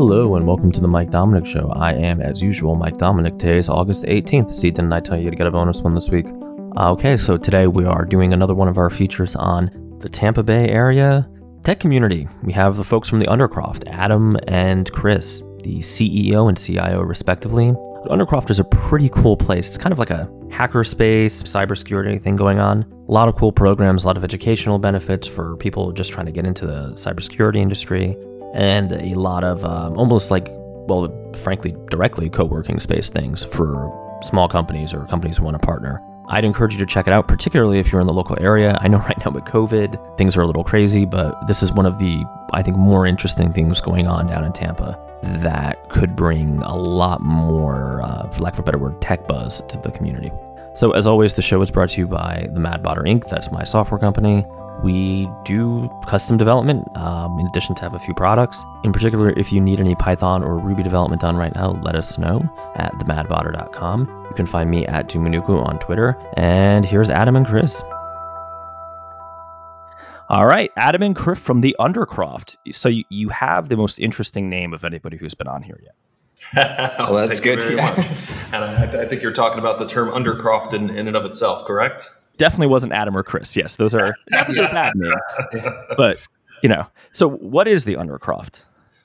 Hello and welcome to the Mike Dominick Show. I am, as usual, Mike Dominick. Today is August 18th. See, didn't I tell you to get a bonus one this week? Uh, okay, so today we are doing another one of our features on the Tampa Bay area tech community. We have the folks from the Undercroft, Adam and Chris, the CEO and CIO, respectively. Undercroft is a pretty cool place. It's kind of like a hackerspace, cybersecurity thing going on. A lot of cool programs, a lot of educational benefits for people just trying to get into the cybersecurity industry, and a lot of um, almost like, well, frankly, directly co working space things for small companies or companies who want to partner. I'd encourage you to check it out, particularly if you're in the local area. I know right now with COVID, things are a little crazy, but this is one of the, I think, more interesting things going on down in Tampa that could bring a lot more, uh, for lack of a better word, tech buzz to the community. So, as always, the show is brought to you by the Mad Botter Inc. That's my software company. We do custom development um, in addition to have a few products. In particular, if you need any Python or Ruby development done right now, let us know at themadbotter.com. You can find me at dominucco on Twitter. And here's Adam and Chris. All right, Adam and Chris from the Undercroft. So you, you have the most interesting name of anybody who's been on here yet. well, that's good. Yeah. And I, I, think you're talking about the term Undercroft in, in and of itself, correct? Definitely wasn't Adam or Chris. Yes, those are yeah. bad names. But you know, so what is the Undercroft?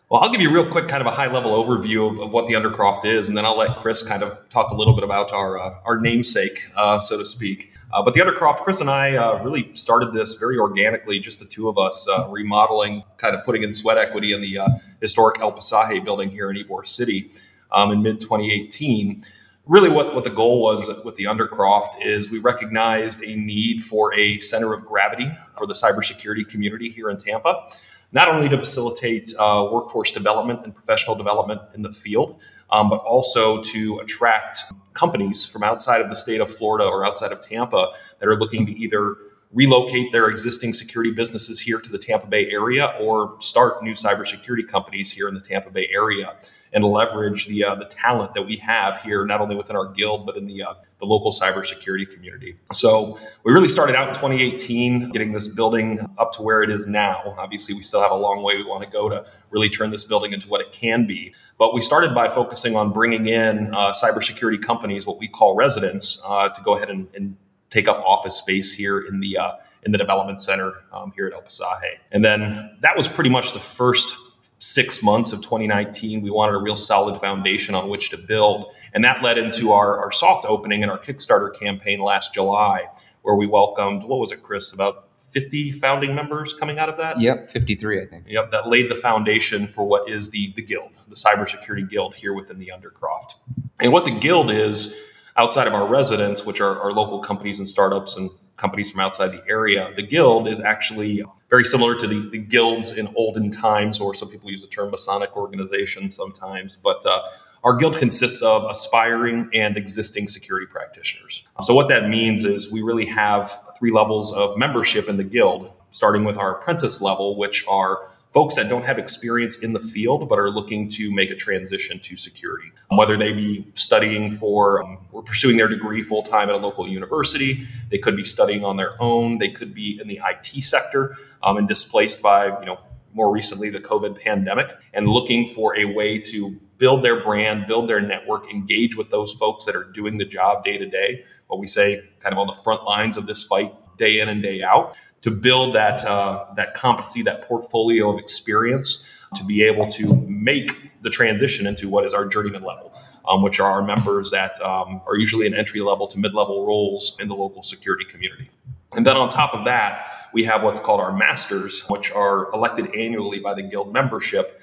Well, I'll give you a real quick kind of a high level overview of, of what the Undercroft is, and then I'll let Chris kind of talk a little bit about our uh, our namesake, uh, so to speak. Uh, but the Undercroft, Chris and I uh, really started this very organically, just the two of us, uh, remodeling, kind of putting in sweat equity in the uh, historic El Pasaje building here in Ybor City um, in mid 2018 really what, what the goal was with the Undercroft is we recognized a need for a center of gravity for the cybersecurity community here in Tampa, not only to facilitate uh, workforce development and professional development in the field, um, but also to attract companies from outside of the state of Florida or outside of Tampa that are looking to either relocate their existing security businesses here to the Tampa Bay area or start new cybersecurity companies here in the Tampa Bay area and leverage the uh, the talent that we have here, not only within our guild but in the uh, the local cybersecurity community. So we really started out in 2018, getting this building up to where it is now. Obviously, we still have a long way we want to go to really turn this building into what it can be. But we started by focusing on bringing in uh, cybersecurity companies, what we call residents, uh, to go ahead and, and take up office space here in the uh, in the development center um, here at El Pasaje. And then that was pretty much the first six months of 2019. We wanted a real solid foundation on which to build, and that led into our, our soft opening and our Kickstarter campaign last July, where we welcomed what was it, Chris? About 50 founding members coming out of that? Yep, 53, I think. Yep, that laid the foundation for what is the, the Guild, the cybersecurity guild here within the Undercroft. And what the Guild is, outside of our residents, which are our local companies and startups and companies from outside the area, the guild is actually very similar to the, the guilds in olden times, or some people use the term Masonic organization sometimes. But uh, our guild consists of aspiring and existing security practitioners. So, what that means is we really have three levels of membership in the guild, starting with our apprentice level, which are folks that don't have experience in the field but are looking to make a transition to security, whether they be studying for um, or pursuing their degree full time at a local university, they could be studying on their own, they could be in the IT sector um, and displaced by you know more recently the COVID pandemic and looking for a way to build their brand, build their network, engage with those folks that are doing the job day to day, what we say kind of on the front lines of this fight day in and day out to build that uh, that competency, that portfolio of experience to be able to make the transition into what is our journeyman level, um, which are our members that um, are usually in entry level to mid level roles in the local security community. And then on top of that, we have what's called our masters, which are elected annually by the guild membership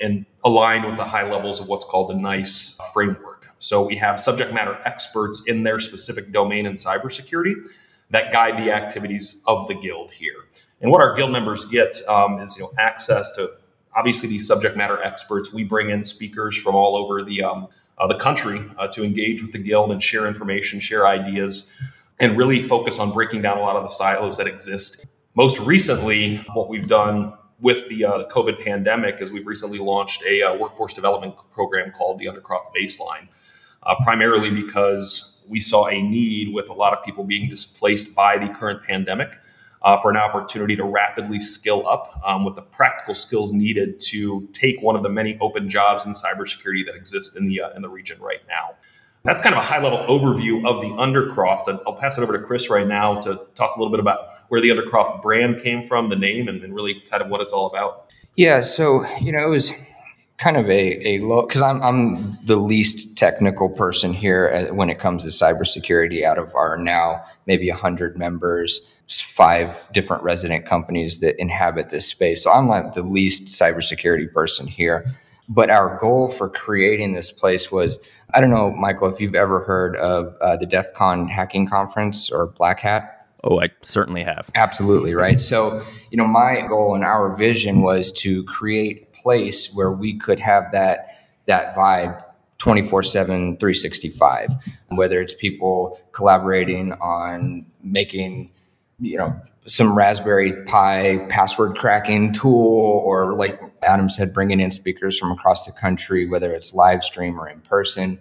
and aligned with the high levels of what's called the NICE framework. So we have subject matter experts in their specific domain in cybersecurity that guide the activities of the guild here. And what our guild members get um, is you know access to obviously these subject matter experts. We bring in speakers from all over the um, uh, the country uh, to engage with the guild and share information, share ideas, and really focus on breaking down a lot of the silos that exist. Most recently, what we've done with the, uh, COVID pandemic is we've recently launched a uh, workforce development program called the Undercroft Baseline, uh, primarily because we saw a need with a lot of people being displaced by the current pandemic uh, for an opportunity to rapidly skill up um, with the practical skills needed to take one of the many open jobs in cybersecurity that exist in the uh, in the region right now. That's kind of a high level overview of the Undercroft. And I'll pass it over to Chris right now to talk a little bit about where the Undercroft brand came from, the name, and, and really kind of what it's all about. Yeah, so you know it was kind of a, a low because I'm, I'm the least technical person here when it comes to cybersecurity out of our now maybe 100 members five different resident companies that inhabit this space. So i'm like the least cybersecurity person here. But our goal for creating this place was i don't know michael if you've ever heard of uh, the def con hacking conference or black hat Oh, I certainly have. Absolutely, right? So, you know, my goal and our vision was to create a place where we could have that that vibe 24/7 365 whether it's people collaborating on making you know some raspberry pi password cracking tool or like adam said bringing in speakers from across the country whether it's live stream or in person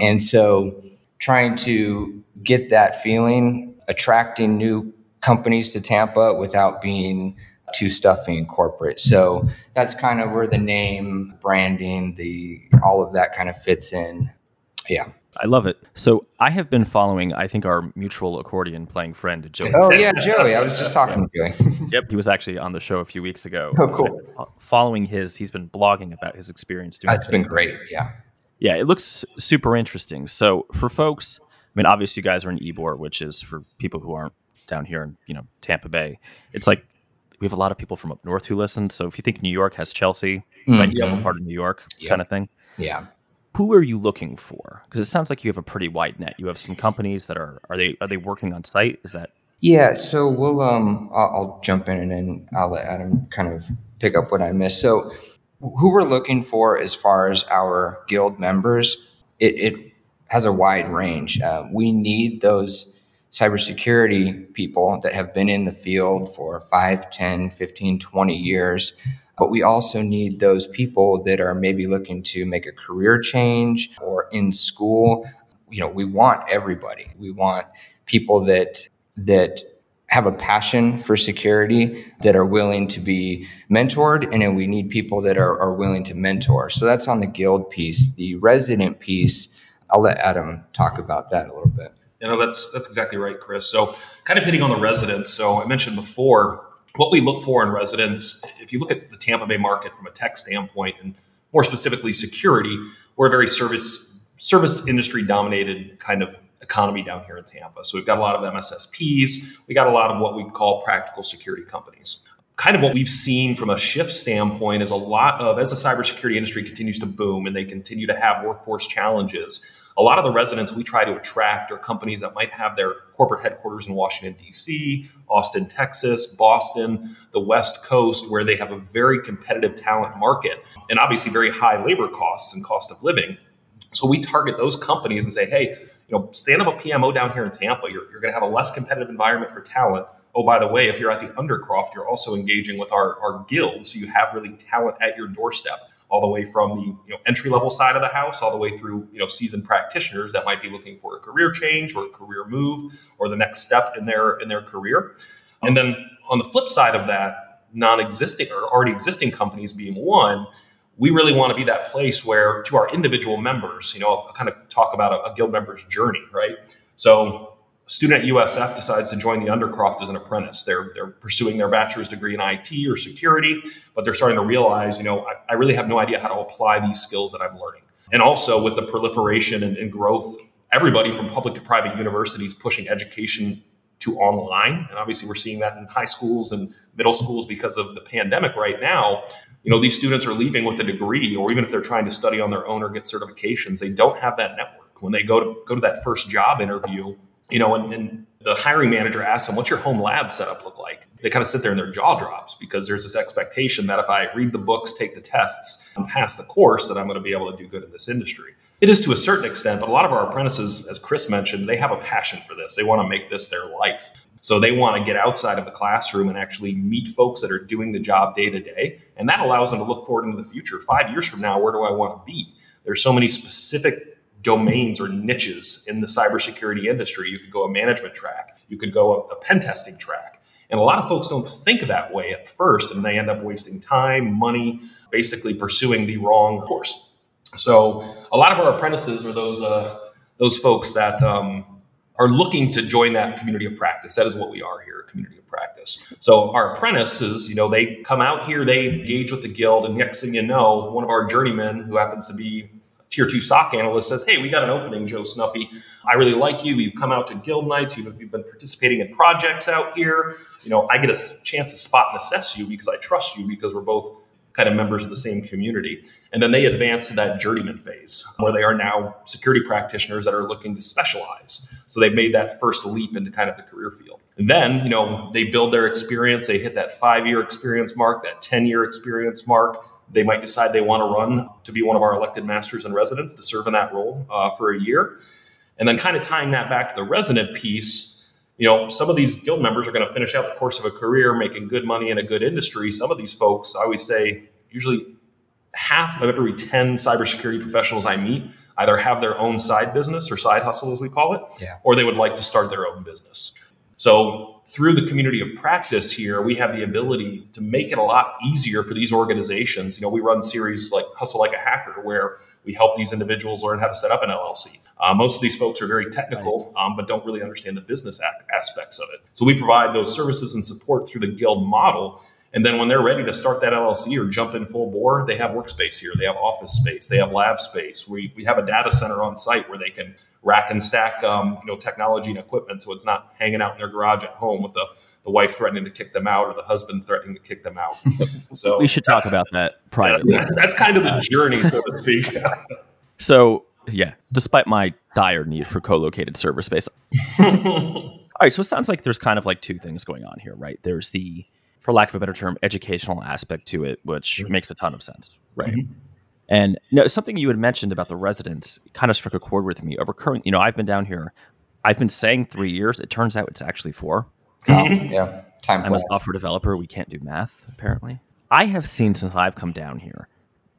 and so trying to get that feeling attracting new companies to Tampa without being too stuffy and corporate. So that's kind of where the name, branding, the all of that kind of fits in. Yeah. I love it. So I have been following, I think, our mutual accordion playing friend, Joey. Oh, yeah, Joey. I was just talking to Joey. yep. He was actually on the show a few weeks ago. Oh, cool. Uh, following his, he's been blogging about his experience doing That's been great. Yeah. Yeah. It looks super interesting. So for folks mean, obviously, you guys are in Ybor, which is for people who aren't down here in you know Tampa Bay. It's like we have a lot of people from up north who listen. So if you think New York has Chelsea, mm, right, part of New York, kind of thing. Yeah. Who are you looking for? Because it sounds like you have a pretty wide net. You have some companies that are are they are they working on site? Is that yeah, so we'll um I'll, I'll, jump in and then I'll let Adam kind of pick up what I missed. So who we're looking for as far as our guild members, it, it has a wide range. Uh, we need those cybersecurity people that have been in the field for 5, 10, 15, 20 years. But we also need those people that are maybe looking to make a career change or in school. You know, we want everybody. We want people that that have a passion for security that are willing to be mentored and then we need people that are, are willing to mentor so that's on the guild piece the resident piece I'll let Adam talk about that a little bit. You know, that's that's exactly right, Chris. So, kind of hitting on the residents. So, I mentioned before what we look for in residents. If you look at the Tampa Bay market from a tech standpoint, and more specifically security, we're a very service service industry dominated kind of economy down here in Tampa. So we've got a lot of MSSPs. We got a lot of what we call practical security companies kind of what we've seen from a shift standpoint is a lot of as the cybersecurity industry continues to boom and they continue to have workforce challenges a lot of the residents we try to attract are companies that might have their corporate headquarters in washington d.c austin texas boston the west coast where they have a very competitive talent market and obviously very high labor costs and cost of living. So we target those companies and say hey you know stand up a pmo down here in tampa. You're, you're going to have a less competitive environment for talent oh, by the way, if you're at the Undercroft, you're also engaging with our, our guild. So you have really talent at your doorstep, all the way from the you know, entry level side of the house, all the way through you know seasoned practitioners that might be looking for a career change or a career move or the next step in their in their career. And then on the flip side of that, non-existing or already existing companies being one, we really want to be that place where to our individual members, you know, I'll kind of talk about a, a guild member's journey, right? So student at USF decides to join the Undercroft as an apprentice. They're, they're pursuing their bachelor's degree in IT or security, but they're starting to realize, you know, I, I really have no idea how to apply these skills that I'm learning. And also with the proliferation and, and growth, everybody from public to private universities pushing education to online. And obviously, we're seeing that in high schools and middle schools because of the pandemic right now. You know, these students are leaving with a degree, or even if they're trying to study on their own or get certifications, they don't have that network. When they go to go to that first job interview, you know, and, and the hiring manager asks them, what's your home lab setup look like? They kind of sit there and their jaw drops because there's this expectation that if I read the books, take the tests, and pass the course, that I'm going to be able to do good in this industry. It is to a certain extent, but a lot of our apprentices, as Chris mentioned, they have a passion for this. They want to make this their life. So they want to get outside of the classroom and actually meet folks that are doing the job day to day. And that allows them to look forward into the future. Five years from now, where do I want to be? There's so many specific domains or niches in the cybersecurity industry. You could go a management track, you could go a, a pen testing track. And a lot of folks don't think that way at first, and they end up wasting time, money, basically pursuing the wrong course. So a lot of our apprentices are those uh, those folks that um, are looking to join that community of practice. That is what we are here, a community of practice. So our apprentices, you know, they come out here, they engage with the guild, and next thing you know, one of our journeymen, who happens to be tier two SOC analyst says, Hey, we got an opening, Joe Snuffy. I really like you. You've come out to guild nights. You've, you've been participating in projects out here. You know, I get a chance to spot and assess you because I trust you because we're both kind of members of the same community. And then they advance to that journeyman phase where they are now security practitioners that are looking to specialize. So they've made that first leap into kind of the career field. And then, you know, they build their experience, they hit that five year experience mark, that 10 year experience mark they might decide they want to run to be one of our elected masters and residents to serve in that role uh, for a year. And then kind of tying that back to the resident piece, you know, some of these guild members are going to finish out the course of a career making good money in a good industry. Some of these folks, I always say, usually half of every 10 cybersecurity professionals I meet either have their own side business or side hustle, as we call it, yeah. or they would like to start their own business. So through the community of practice here, we have the ability to make it a lot easier for these organizations. You know, we run series like Hustle Like a Hacker, where we help these individuals learn how to set up an LLC. Uh, most of these folks are very technical, um, but don't really understand the business aspects of it. So we provide those services and support through the guild model. And then when they're ready to start that LLC or jump in full bore, they have workspace here. They have office space. They have lab space. We, we have a data center on site where they can rack and stack, um, you know, technology and equipment, so it's not hanging out in their garage at home with the the wife threatening to kick them out or the husband threatening to kick them out. So we should talk about that privately. Yeah, that's kind of the journey, so to speak. so yeah, despite my dire need for co-located server space. All right, so it sounds like there's kind of like two things going on here, right? There's the, for lack of a better term, educational aspect to it, which mm-hmm. makes a ton of sense, right? Mm-hmm. And you know, something you had mentioned about the residents kind of struck a chord with me over current. You know, I've been down here. I've been saying three years. It turns out it's actually four. yeah, time. I'm a software developer. We can't do math apparently. I have seen since I've come down here.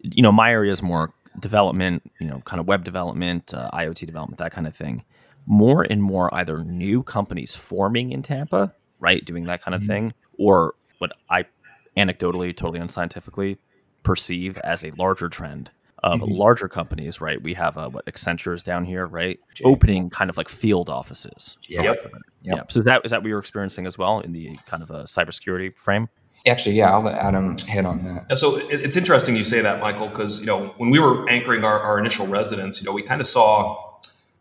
You know, my area is more development. You know, kind of web development, uh, IoT development, that kind of thing. More and more, either new companies forming in Tampa, right, doing that kind of mm-hmm. thing, or what I anecdotally, totally unscientifically perceive as a larger trend of mm-hmm. larger companies, right? We have uh, what Accenture's down here, right? Opening kind of like field offices. Yep. Yep. yep. So is that is that what you're experiencing as well in the kind of a cybersecurity frame? Actually, yeah, I'll let Adam hit on that. And so it's interesting you say that, Michael, because you know when we were anchoring our, our initial residents, you know, we kind of saw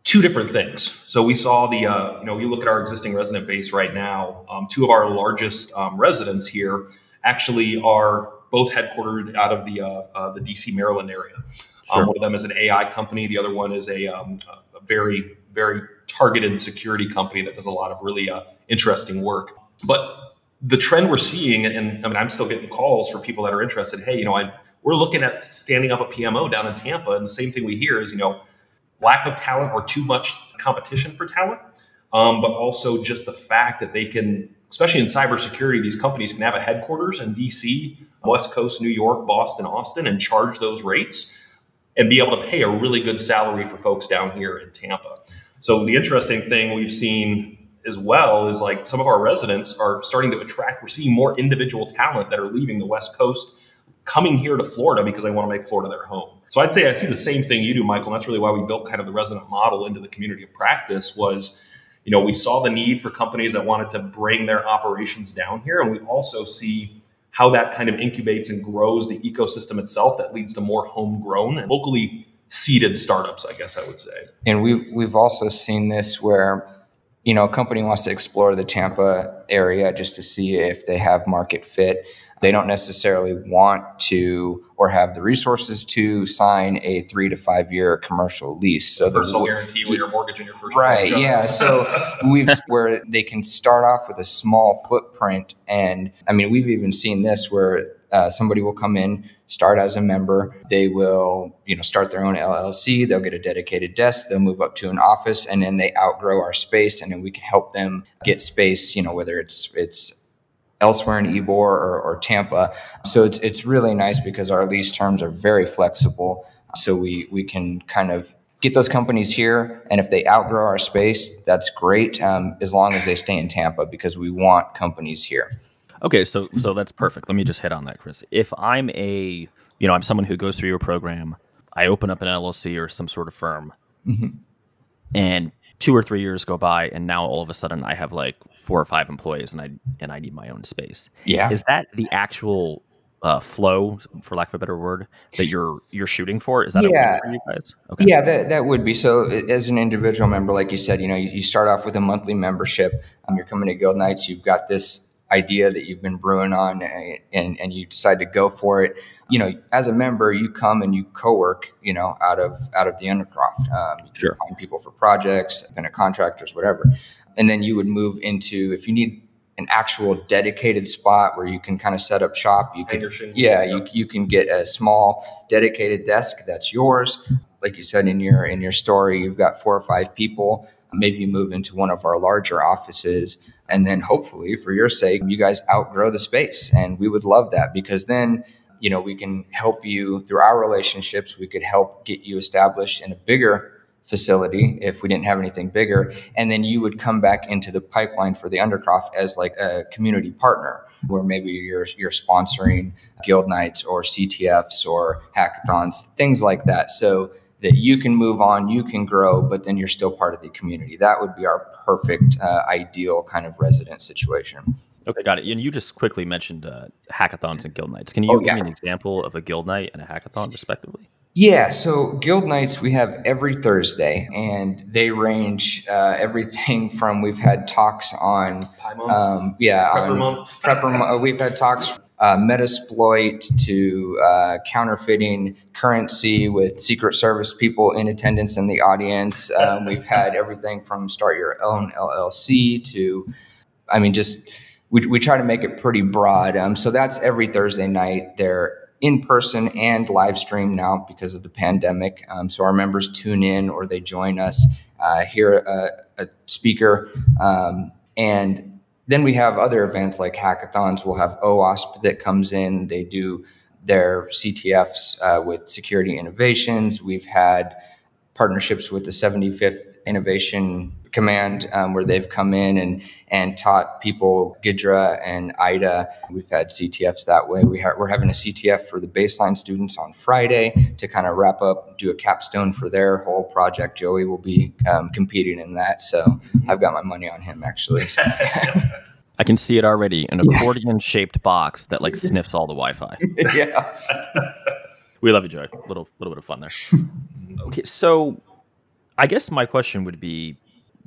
two different things. So we saw the, uh, you know, you look at our existing resident base right now. Um, two of our largest um, residents here actually are both headquartered out of the uh, uh, the DC Maryland area. Um, sure. Um, one of them is an AI company. The other one is a, um, a very very targeted security company that does a lot of really uh, interesting work. But the trend we're seeing, and I mean, I'm still getting calls for people that are interested. Hey, you know, I, we're looking at standing up a PMO down in Tampa, and the same thing we hear is, you know, lack of talent or too much competition for talent, um, but also just the fact that they can, especially in cybersecurity, these companies can have a headquarters in DC West Coast, New York, Boston, Austin, and charge those rates and be able to pay a really good salary for folks down here in Tampa. So the interesting thing we've seen as well is like some of our residents are starting to attract, we're seeing more individual talent that are leaving the West Coast coming here to Florida because they want to make Florida their home. So I'd say I see the same thing you do, Michael. And that's really why we built kind of the resident model into the community of practice was, you know, we saw the need for companies that wanted to bring their operations down here. And we also see how that kind of incubates and grows the ecosystem itself that leads to more homegrown and locally seeded startups, I guess I would say. And we've we've also seen this where you know a company wants to explore the Tampa area just to see if they have market fit. They don't necessarily want to or have the resources to sign a three to five year commercial lease. So personal the, guarantee with your mortgage in your first right, yeah. So we've where they can start off with a small footprint, and I mean we've even seen this where uh, somebody will come in, start as a member. They will, you know, start their own LLC. They'll get a dedicated desk. They'll move up to an office, and then they outgrow our space, and then we can help them get space. You know, whether it's it's elsewhere in Ybor or, or Tampa. So it's it's really nice because our lease terms are very flexible. So we we can kind of get those companies here. And if they outgrow our space, that's great, um, as long as they stay in Tampa because we want companies here. Okay, so so that's perfect. Let me just hit on that, Chris. If I'm a, you know, I'm someone who goes through your program, I open up an LLC or some sort of firm, mm-hmm. and two or three years go by, and now all of a sudden I have like four or five employees, and I and I need my own space. Yeah, is that the actual uh, flow, for lack of a better word, that you're you're shooting for? Is that yeah. for you guys? Okay. Yeah, that, that would be. So as an individual member, like you said, you know, you, you start off with a monthly membership. Um, you're coming to Guild Nights. You've got this idea that you've been brewing on, and and you decide to go for it. You know, as a member, you come and you co-work. You know, out of out of the Undercroft. Um, you sure. find people for projects, independent contractors, whatever, and then you would move into if you need an actual dedicated spot where you can kind of set up shop. You can, yeah, you, you can get a small dedicated desk that's yours. Like you said in your in your story, you've got four or five people. Maybe you move into one of our larger offices, and then hopefully, for your sake, you guys outgrow the space, and we would love that because then you know we can help you through our relationships. We could help get you established in a bigger facility if we didn't have anything bigger. And then you would come back into the pipeline for the Undercroft as like a community partner where maybe you're, you're sponsoring guild nights or CTFs or hackathons, things like that. So that you can move on, you can grow, but then you're still part of the community. That would be our perfect, uh, ideal kind of resident situation. Okay, got it. And you just quickly mentioned uh, hackathons and guild nights. Can you oh, yeah. give me an example of a guild night and a hackathon, respectively? Yeah, so guild nights we have every Thursday, and they range uh, everything from we've had talks on, um, yeah, prepper on month. prepper. We've had talks uh, Metasploit to uh, counterfeiting currency with Secret Service people in attendance in the audience. Um, we've had everything from start your own LLC to, I mean, just we, we try to make it pretty broad. Um, so that's every Thursday night. They're in person and live stream now because of the pandemic. Um, so our members tune in or they join us, uh, hear a, a speaker, um, and then we have other events like hackathons. We'll have OWASP that comes in. They do their CTFs uh, with Security Innovations. We've had partnerships with the 75th Innovation Command, um, where they've come in and and taught people Ghidra and IDA. We've had CTFs that way. We ha- we're having a CTF for the baseline students on Friday to kind of wrap up, do a capstone for their whole project. Joey will be um, competing in that, so I've got my money on him actually. So. I can see it already an accordion shaped box that like sniffs all the Wi Fi. yeah. we love you, Joey. Little little bit of fun there. Okay, so I guess my question would be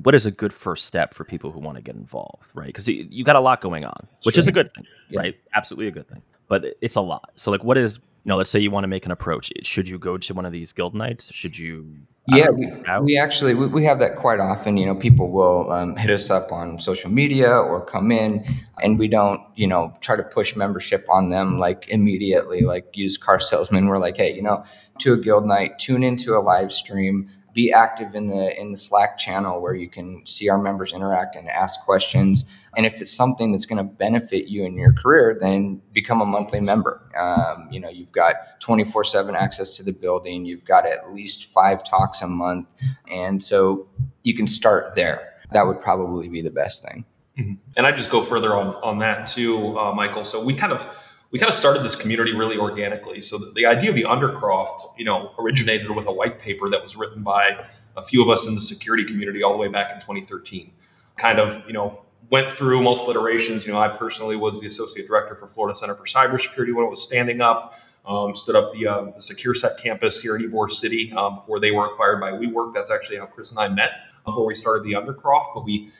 what is a good first step for people who want to get involved, right? Because you, you got a lot going on, which sure. is a good thing, yeah. right? Absolutely a good thing, but it's a lot. So, like, what is you know? Let's say you want to make an approach. Should you go to one of these guild nights? Should you? Yeah, we, we actually we, we have that quite often. You know, people will um, hit us up on social media or come in, and we don't you know try to push membership on them like immediately, like used car salesmen. We're like, hey, you know, to a guild night, tune into a live stream be active in the in the Slack channel where you can see our members interact and ask questions. And if it's something that's going to benefit you in your career, then become a monthly member. Um, you know, you've got 24 7 access to the building, you've got at least five talks a month. And so you can start there. That would probably be the best thing. Mm-hmm. And I just go further on, on that too, uh, Michael. So we kind of we kind of started this community really organically. So the, the, idea of the Undercroft, you know, originated with a white paper that was written by a few of us in the security community all the way back in 2013. Kind of, you know, went through multiple iterations. You know, I personally was the associate director for Florida Center for Cybersecurity when it was standing up. Um, stood up the, uh, the campus here in Ybor City um, before they were acquired by WeWork. That's actually how Chris and I met before we started the Undercroft. But we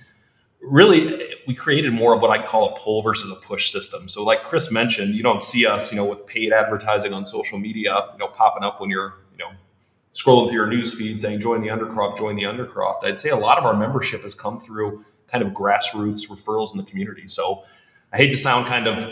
really we created more of what I call a pull versus a push system. So like Chris mentioned, you don't see us, you know, with paid advertising on social media, you know, popping up when you're, you know, scrolling through your news feed saying join the Undercroft, join the Undercroft. I'd say a lot of our membership has come through kind of grassroots referrals in the community. So I hate to sound kind of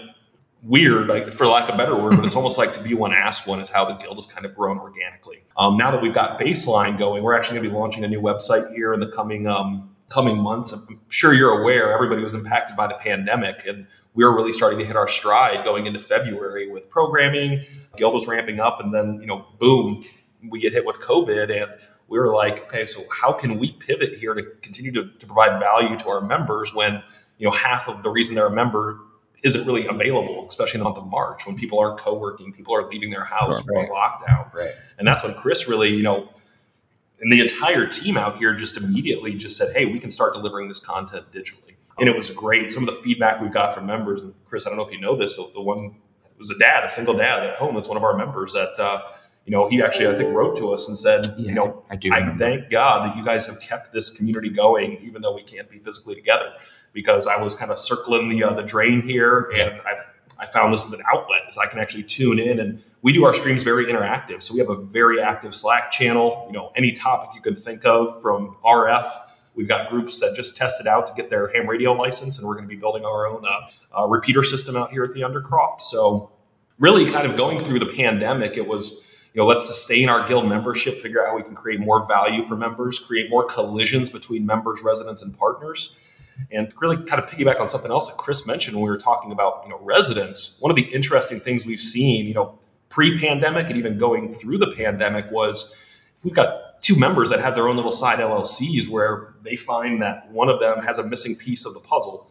weird, like for lack of a better word, but it's almost like to be one, ask one is how the guild has kind of grown organically. Um, now that we've got baseline going, we're actually going to be launching a new website here in the coming um, coming months. I'm sure you're aware everybody was impacted by the pandemic, and we were really starting to hit our stride going into February with programming. Guild was ramping up, and then you know, boom, we get hit with COVID, and we were like, okay, so how can we pivot here to continue to, to provide value to our members when you know half of the reason they're a member isn't really available, especially in the month of March when people aren't co-working, people are leaving their house, Sure, right. lockdown. Right. And that's when Chris really, you know, and the entire team out here just immediately just said, hey, we can start delivering this content digitally. And it was great. Some of the feedback we got from members, and Chris, I don't know if you know this, the one was a dad, a single dad at home. It's one of our members that, uh, you know, he actually, I think, wrote to us and said, Yeah, you know, I do I thank God that you guys have kept this community going, even though we can't be physically together. Because I was kind of circling the uh, the drain here, and I've I found this as an outlet, as I can actually tune in, and we do our streams very interactive. So we have a very active Slack channel. You know, any topic you can think of from RF. We've got groups that just tested out to get their ham radio license, and we're going to be building our own uh, uh, repeater system out here at the Undercroft. So really kind of going through the pandemic, it was, you know, let's sustain our guild membership, figure out how we can create more value for members, create more collisions between members, residents, and partners. And really kind of piggyback on something else that Chris mentioned when we were talking about, you know, residents. One of the interesting things we've seen, you know, pre-pandemic and even going through the pandemic was if we've got two members that have their own little side LLCs where they find that one of them has a missing piece of the puzzle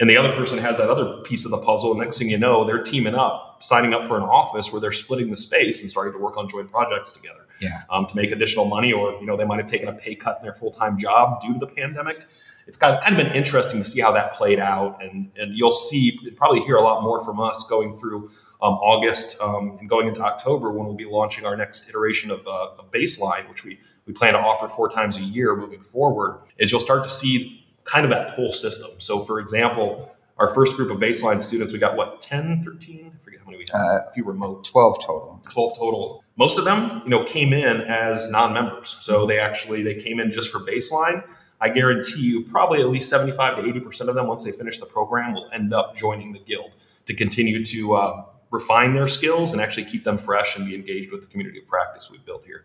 and the other person has that other piece of the puzzle. Next thing you know, they're teaming up, signing up for an office where they're splitting the space and starting to work on joint projects together Yeah. um, to make additional money, or you know they might have taken a pay cut in their full time job due to the pandemic. It's kind of, kind of been interesting to see how that played out, and and you'll see probably hear a lot more from us going through um, August um, and going into October when we'll be launching our next iteration of, uh, of Baseline, which we we plan to offer four times a year moving forward. Is you'll start to see kind of that pull system. So, for example, our first group of baseline students, we got what 10, 13? I forget how many we have. Uh, a few remote. 12 total. 12 total. Most of them, you know, came in as non-members. So they actually they came in just for baseline. I guarantee you probably at least 75 to 80% of them once they finish the program will end up joining the guild to continue to uh, refine their skills and actually keep them fresh and be engaged with the community of practice we've built here.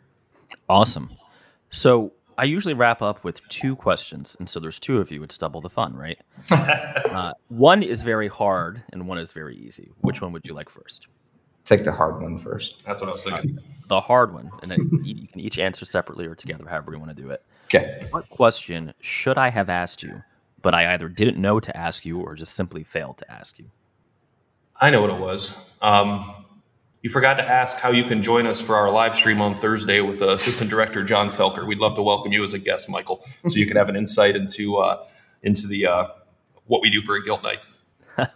Awesome. So I usually wrap up with two questions, and so there's two of you. It's double the fun, right? uh, one is very hard, and one is very easy. Which one would you like first? Take the hard one first. That's what I was thinking. The hard one, and then you can each answer separately or together, however you want to do it. Okay. What question should I have asked you, but I either didn't know to ask you or just simply failed to ask you? I know what it was. Um, you forgot to ask how you can join us for our live stream on Thursday with uh, Assistant Director John Felker. We'd love to welcome you as a guest, Michael, so you can have an insight into uh, into the uh, what we do for a guild night.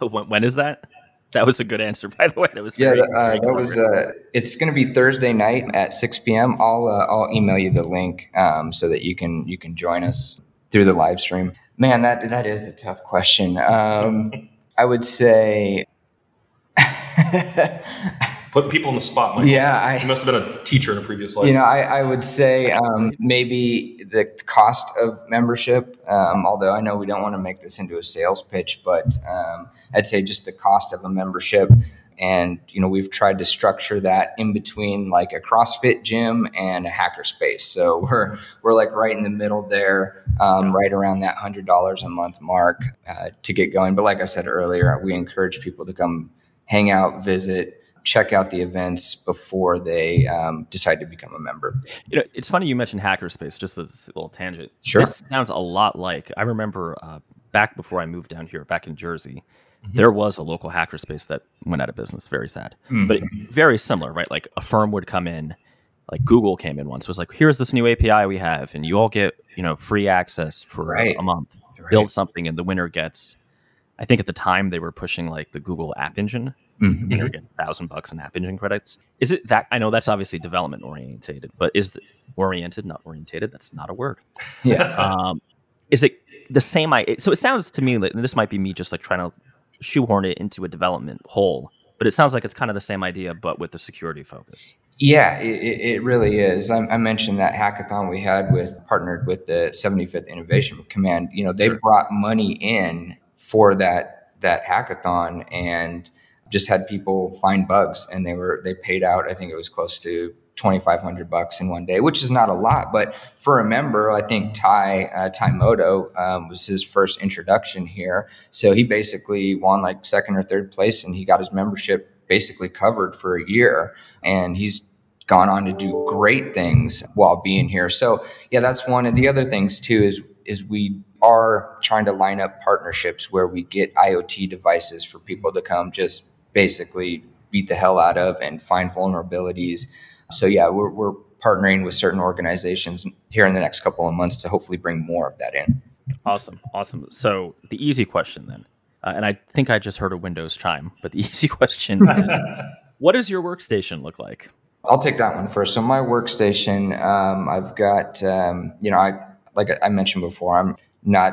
when, when is that? That was a good answer, by the way. That was Yeah, very, uh, very that was. Uh, it's going to be Thursday night at 6 p.m. I'll uh, I'll email you the link um, so that you can you can join us through the live stream. Man, that that is a tough question. Um, I would say, Putting people in the spot, Michael. yeah, You must have been a teacher in a previous life. you know I, I would say um, maybe the cost of membership. Um, although I know we don't want to make this into a sales pitch, but um, I'd say just the cost of a membership. And you know we've tried to structure that in between like a CrossFit gym and a hackerspace. So we're we're like right in the middle there, um, right around that hundred dollars a month mark uh, to get going. But like I said earlier, we encourage people to come hang out, visit, check out the events before they um, decide to become a member. You know, it's funny you mentioned hackerspace. Just a little tangent. Sure. This sounds a lot like I remember uh, back before I moved down here, back in Jersey. There was a local hackerspace that went out of business. Very sad, but very similar, right? Like a firm would come in, like Google came in once. Was like, here's this new API we have, and you all get you know free access for Right. a month. Right. Build something, and the winner gets. I think at the time they were pushing like the Google App Engine. Mhm. The winner gets thousand bucks in App Engine credits. Is it that? I know that's obviously development orientated, but is it oriented, not orientated? That's not a word. Yeah. Um, is it the same? I so it sounds to me like and this might be me just like trying to shoehorn it into a development hole, but it sounds like it's kind of the same idea, but with the security focus. Yeah, it, it it really is. I, I mentioned that hackathon we had with partnered with the 75th Innovation Command. You know, they Sure. brought money in for that that hackathon and just had people find bugs, and they were they paid out. I think it was close to 2,500 bucks in one day, which is not a lot, but for a member, I think Ty uh, Ty Moto um, was his first introduction here. So he basically won like second or third place, and he got his membership basically covered for a year and he's gone on to do great things while being here. So yeah, that's one. And the other things too is is we are trying to line up partnerships where we get IoT devices for people to come just basically beat the hell out of and find vulnerabilities. So yeah, we're, we're partnering with certain organizations here in the next couple of months to hopefully bring more of that in. Awesome, awesome. So the easy question then, uh, and I think I just heard a Windows chime, but the easy question is, what does your workstation look like? I'll take that one first. So my workstation, um, I've got, um, you know, I like I mentioned before, I'm not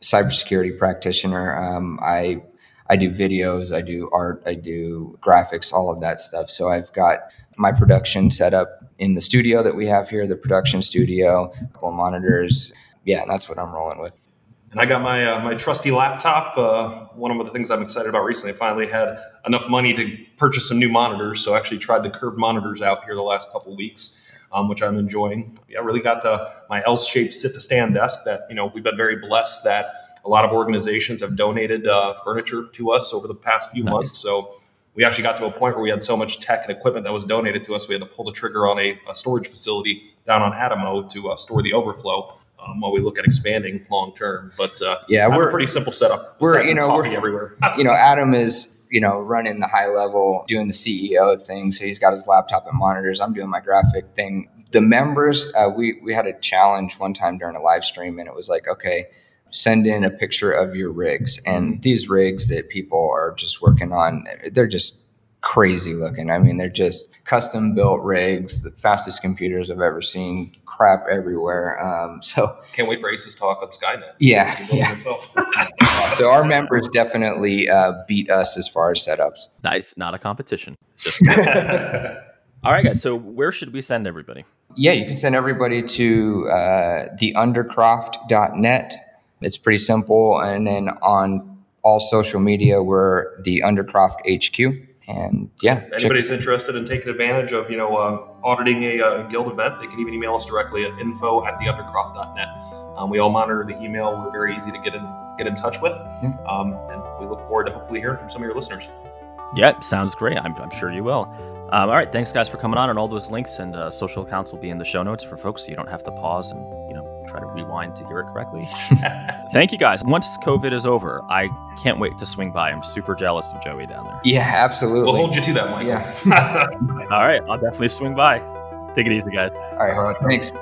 cybersecurity practitioner. Um, I I do videos, I do art, I do graphics, all of that stuff. So I've got my production set up in the studio that we have here, the production studio, a couple of monitors. Yeah, that's what I'm rolling with. And I got my uh, my trusty laptop. Uh, one of the things I'm excited about recently, I finally had enough money to purchase some new monitors. So I actually tried the curved monitors out here the last couple weeks. Um, which I'm enjoying. Yeah, I really got to my L-shaped sit-to-stand desk. That you know, we've been very blessed that a lot of organizations have donated uh, furniture to us over the past few nice. months. So we actually got to a point where we had so much tech and equipment that was donated to us, we had to pull the trigger on a, a storage facility down on Adamo to uh, store the overflow. Um, while we look at expanding long term, but uh, yeah, we're a pretty simple setup. We're you know we're everywhere. you know, Adam is you know running the high level, doing the CEO thing, so he's got his laptop and monitors. I'm doing my graphic thing. The members, uh, we we had a challenge one time during a live stream, and it was like, okay, send in a picture of your rigs. And these rigs that people are just working on, they're just crazy looking. I mean, they're just custom built rigs, the fastest computers I've ever seen, crap everywhere. Um, so can't wait for Aces talk on Skynet. Yeah. yeah. so our members definitely uh, beat us as far as setups. Nice. Not a competition. All right, guys. So where should we send everybody? Yeah, you can send everybody to uh, theundercroft.net it's pretty simple. And then on all social media, we're the Undercroft HQ. And yeah, anybody's interested in taking advantage of you know uh, auditing a, a, uh, guild event, they can even email us directly at info at theundercroft.net. Um, we all monitor the email. We're very easy to get in get in touch with, yeah. um, and we look forward to hopefully hearing from some of your listeners. Yeah, sounds great. I'm, I'm sure you will. Um, all right, thanks guys for coming on, and all those links and uh, social accounts will be in the show notes for folks, so you don't have to pause and you know try to rewind to hear it correctly. Thank you guys. Once COVID is over, I can't wait to swing by. I'm super jealous of Joey down there. Yeah, absolutely. We'll hold you to that, Michael. Yeah. All right, I'll definitely swing by. Take it easy, guys. All right, thanks.